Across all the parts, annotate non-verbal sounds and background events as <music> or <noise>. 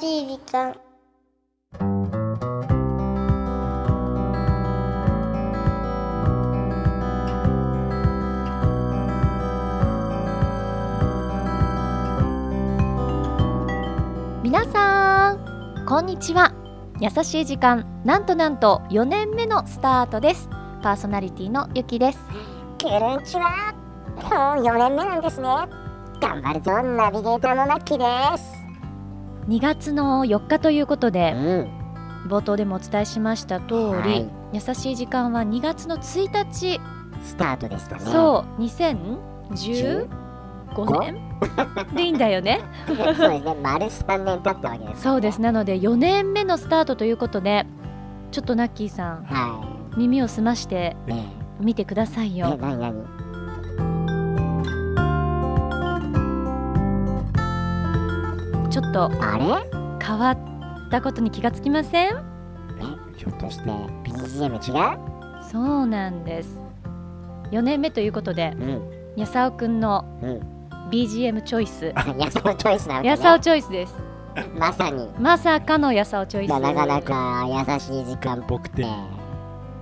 しい時間。皆さんこんにちは。優しい時間なんとなんと4年目のスタートです。パーソナリティのゆきです。こんにちは。もう4年目なんですね。頑張るぞナビゲーターのナッキーです2月の4日ということでん。冒頭でもお伝えしました通り、はい。優しい時間は2月の1日、スタートでしたね。そう。2015年？でいいんだよね。<laughs> そうですね。丸3年経ったわけです。そうです。なので4年目のスタートということでちょっとナッキーさんは耳を澄ましていね見てくださいええよなと。あれ？変わったことに気がつきません？えひょっとして BGM 違う？そうなんです。4年目ということでうん。やさおくんのうん。BGM チョイス。あやさおチョイスなわけね。やさおチョイスです。まさに。まさかのやさおチョイス。なかなか優しい時間っぽくて。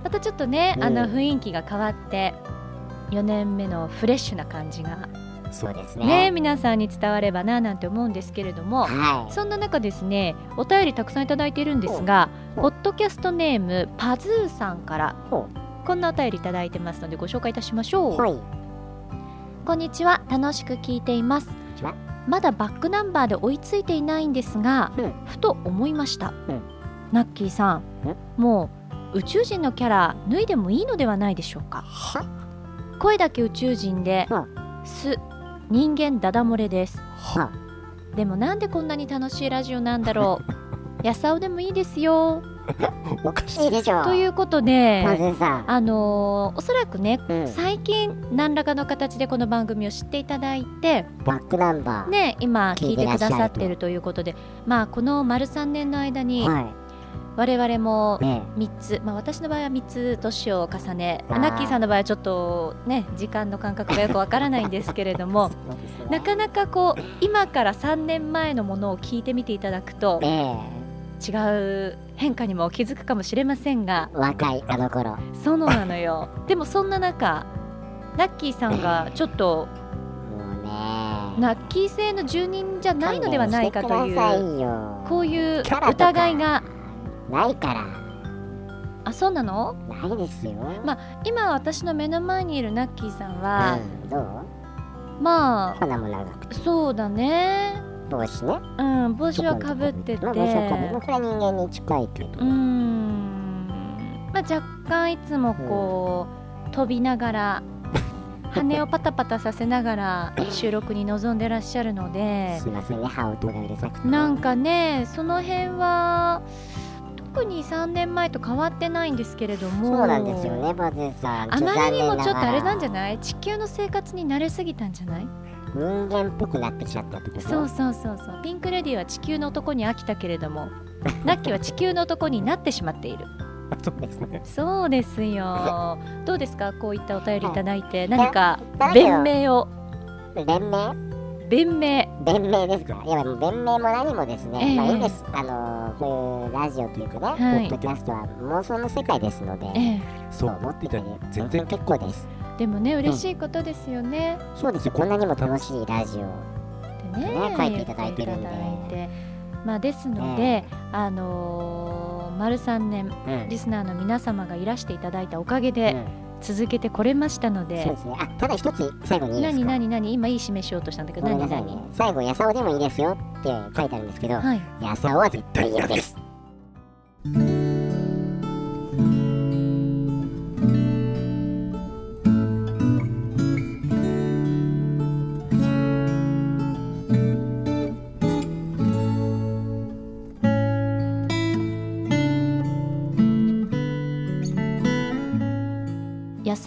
またちょっとね、うん。あの雰囲気が変わって4年目のフレッシュな感じがそうですね。ね皆さんに伝わればななんて思うんですけれどもはい。そんな中ですねお便りたくさんいただいているんですがポッドキャストネームパズーさんからほこんなお便りいただいてますのでご紹介いたしましょう、はい。こんにちは。楽しく聞いています。まだバックナンバーで追いついていないんですが、うん。ふと思いました、うん。ナッキーさん。もう宇宙人のキャラ脱いでもいいのではないでしょうか。は？声だけ宇宙人でうん「す」人間ダダ漏れです。は。でもなんでこんなに楽しいラジオなんだろう。やさおでもいいですよ。おかしい。でしょということまであのーおそらくねうん。最近何らかの形でこの番組を知っていただいてバックナンバー。ね今聞いてくださってるということでまあこの丸3年の間には我々もいね3つ、まあ、私の場合は3つ年を重ねあー。ナッキーさんの場合はちょっとね時間の感覚がよくわからないんですけれども <laughs> なかなかこう今から3年前のものを聞いてみていただくとえ違う変化にも気づくかもしれませんがえ若いあの頃。そうなのよ。<laughs> でもそんな中ナッキーさんがちょっももうね。うナッキー製の住人じゃないのではないかというこういう疑いがないから。あそうなの？ないですよ。ま今私の目の前にいるナッキーさんは、うんどう？まあ鼻も長くて。そうだね。帽子ね。うん帽子はかぶってて。まあ帽子はかぶこれは人間に近いけど。うーん。まあ若干いつもこう、飛びながら羽をパタパタさせながら収録に臨んでらっしゃるので。<laughs> すいませんね。羽音がうるさくてね。なんかねその辺は特に3年前と変わってないんですけれども。そうなんですよねバズさん。あまりにもちょっとあれなんじゃいない？地球の生活に慣れすぎたんじゃない？人間っぽくなってきちゃったってこと？そうそうそうそう。ピンク・レディーは地球の男に飽きたけれども。<laughs> ナッキーは地球の男になってしまっている。そうですね。そうですよ。どうですか？こういったお便りいただいて。何か弁明を。弁明？弁明。弁明ですか。い。や弁明も何もですね、ええ。まあいいんです。あのーこういうラジオというかね、い。ポッドキャストは妄想の世界ですので、ええ。そう。思っていただいて全然結構です。でもね嬉しいことですよね、そうですよ。こんなにも楽しいラジオってねね書いていただいてるんで。まあですので、えあのー丸3年うん。リスナーの皆様がいらしていただいたおかげでうん続けてこれましたのそうで、ですね。あただ一つ最後にいいですか？何何何？今いい示しようとしたんだけど何何？最後やさおでもいいですよって書いてあるんですけど、はい。やさおは絶対嫌です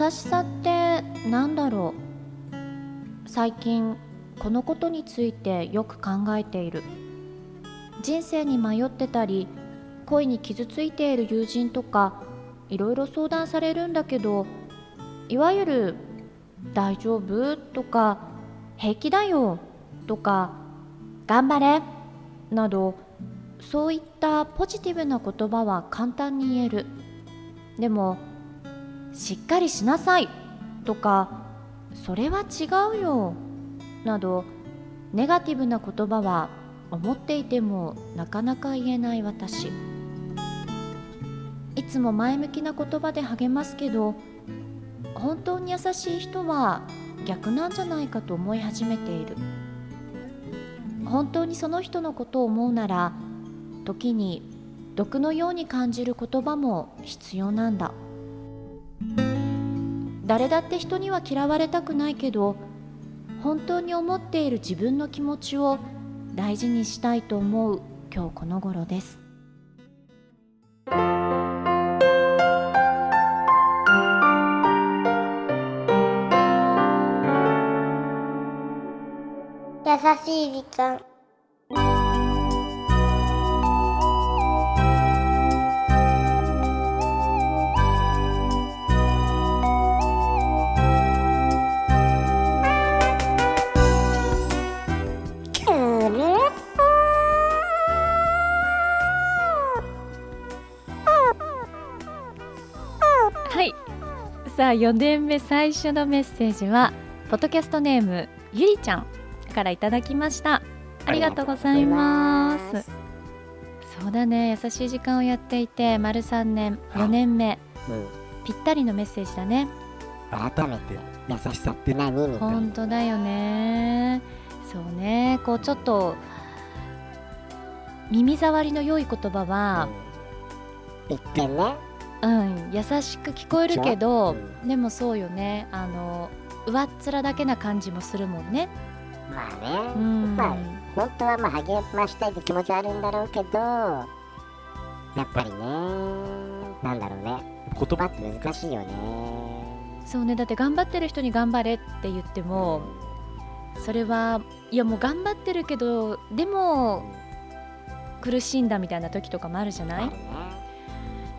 優しさってなんだろう。最近このことについてよく考えている。人生に迷ってたり恋に傷ついている友人とかいろいろ相談されるんだけどいわゆる「大丈夫?」とか「平気だよ」とか「頑張れ」などそういったポジティブな言葉は簡単に言える。でもしっかりしなさい。とかそれは違うよ。などネガティブな言葉は思っていてもなかなか言えない私。いつも前向きな言葉で励ますけど本当に優しい人は逆なんじゃないかと思い始めている。本当にその人のことを思うなら時に毒のように感じる言葉も必要なんだ。誰だって人には嫌われたくないけど本当に思っている自分の気持ちを大事にしたいと思う今日この頃です。優しい時間。はい。さあ4年目最初のメッセージはポッドキャストネームゆりちゃんからいただきました。ありがとうございます。そうだね。優しい時間をやっていて丸3年4年目。うん。ぴったりのメッセージだね。改めて優しさって何？本当だよね。そうね。こうちょっと耳障りの良い言葉は、一遍ねうん、優しく聞こえるけどうでもそうよね。あの上っ面だけな感じもするもんね。まあね、うん。まあ本当はまあ励ましたいって気持ちはあるんだろうけどやっぱりねなんだろうね。言葉。って難しいよね。そうね。だって頑張ってる人に頑張れって言ってもそれはいやもう頑張ってるけどでも苦しんだみたいな時とかもあるじゃない？ね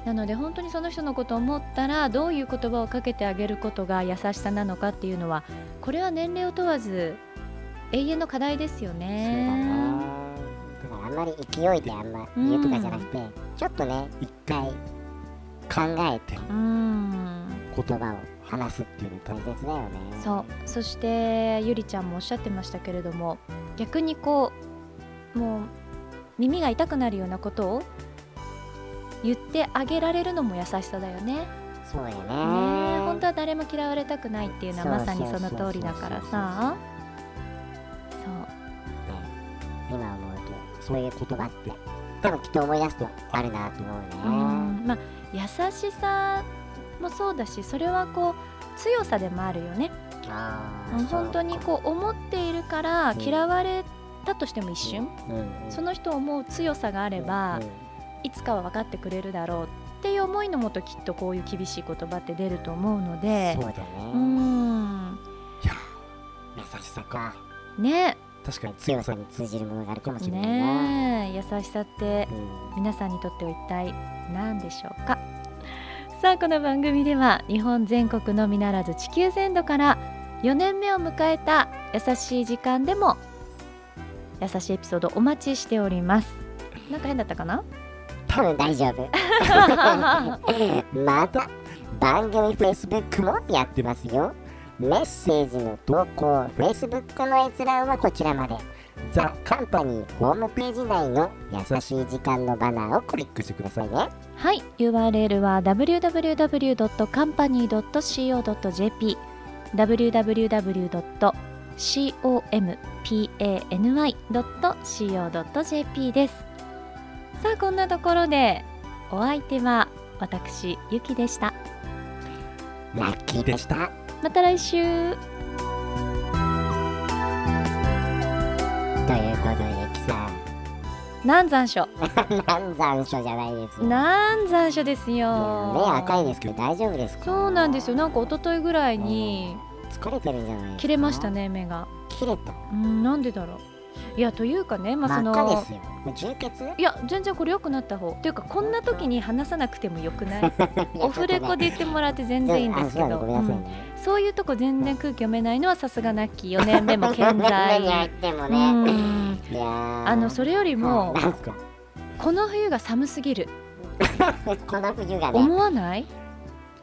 なので本当にその人のことを思ったらどういう言葉をかけてあげることが優しさなのかっていうのはこれは年齢を問わず永遠の課題ですよそうだね。ねだか。らあんまり勢いであんま言うとかじゃなくて、ちょっとね一回考えてうん言葉を話すっていうの大切だよね。そう。そしてゆりちゃんもおっしゃってましたけれども逆にこうもう耳が痛くなるようなことを言ってあげられるのも優しさだよね。ねそうやね。え本当は誰も嫌われたくないっていうのはまさにその通りだからさ。そう。ね。今思うとそういう言葉って多分きっと思い出すとあるなと思うね。うん。まあ優しさもそうだしそれはこう強さでもあるよね。あうん本当にこう思っているからうん。嫌われたとしても一瞬、う、うん。うん、その人を思う強さがあれば、いつかは分かってくれるだろうっていう思いのもときっとこういう厳しい言葉って出ると思うのうんで。そうだね、うん。いや。優しさか。ね。確かに強さに通じるものがあるかもしれないな、ねえ。優しさってうん。皆さんにとっては一体何でしょうか？さあこの番組では日本全国のみならず地球全土から4年目を迎えた優しい時間でも優しいエピソードお待ちしております。なんか変だったかな？多分大丈夫。<laughs> また番組 Facebook もやってますよ。メッセージの投稿 Facebook の閲覧はこちらまで。ザ・カンパニーホームページ内の優しい時間のバナーをクリックしてくださいね。はい。URL は www.company.co.jp www.company.co.jp ですさあこんなところでお相手は私ゆきでした。ラッキーでした。また来週。ということでゆきさ南山書ん南山書じゃないですよ。南山書ですよ。目赤いですけど大丈夫ですか？そうなんですよ。なんか一昨日ぐらいに疲れてるんじゃない切れましたね目が。切れた。うんなんでだろういやというかねまあそのいや全然これ良くなった方。っていうかこんな時に話さなくてもよくない。<laughs> オフレコで言ってもらって全然いいんですけど、あそういうんね、そういうとこ全然空気読めないのはさすがナッキー4年目も健在あのそれよりもこの冬が寒すぎる。<laughs> この冬がね。思わない？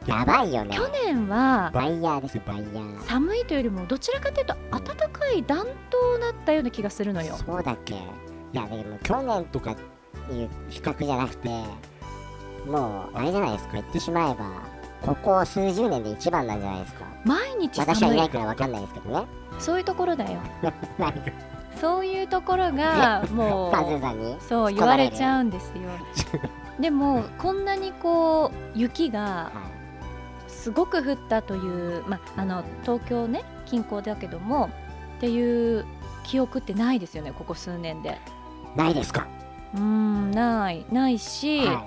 やばいよね。去年はバイヤーですバイヤー。寒いというよりもどちらかというと暖かい暖冬だったような気がするのよ。そうだっけ。いやでも去年とかいう比較じゃなくてもうあれじゃないですか言ってしまえばここ数十年で一番なんじゃないですか。毎日私はい寒ないいからわかんないですけどね。そういうところだよ。<laughs> そういうところがもうさんにそう言われちゃうんですよ。でもこんなにこう雪がはすごく降ったという、まあ、あの東京ね近郊だけどもっていう記憶ってないですよねここ数年で。いないですか？うーんないないし、は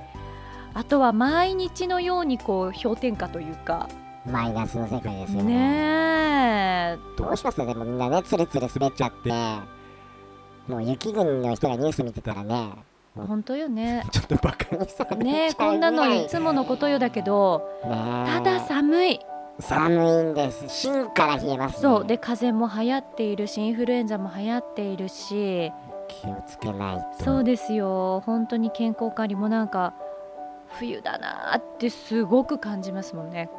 あとは毎日のようにこう氷点下というか。いマイナスの世界ですよ。ねねえ。どうします？でもみんなねつるつる滑っちゃってもう雪国の人がニュース見てたらね本当よね。<laughs> ちょっとバカにされねこんなのいつものことよだけどただ寒い。寒いんです。芯から冷えます、ね、そう。で風邪も流行っているしインフルエンザも流行っているし。気をつけないと。そうですよ。本当に健康管理もなんか冬だなーってすごく感じますもんね。ね。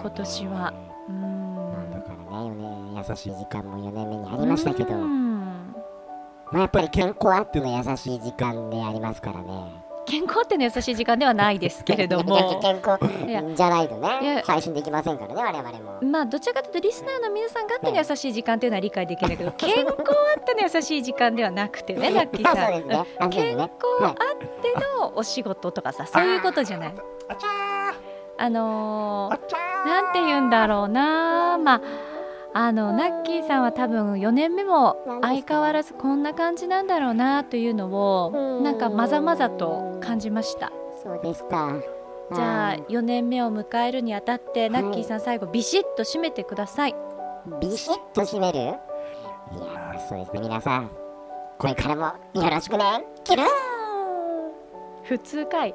今年は。うーんだからね4年優しい時間も4年目にありましたけど、うんまあ、やっぱり健康あっての優しい時間でありますからね。健康っての優しい時間ではないですけれども。<laughs> 健康じゃないといねや配信できませんからね我々もまあどちらかというとリスナーの皆さんがあっての優しい時間っていうのは理解できるんだけど健康あっての優しい時間ではなくてね <laughs> ラッキーさん。ね。健ね康あってのお仕事とかさそういうことじゃない。あのーなんて言うんだろうなまああのナッキーさんは多分4年目も相変わらずこんな感じなんだろうなというのをなんかまざまざと感じました。そうですか。じゃあー4年目を迎えるにあたってナッキーさん最後ビシッと締めてください。ビシッと締める？いやーそうですね皆さん。これからもよろしくね。キルー。普通かい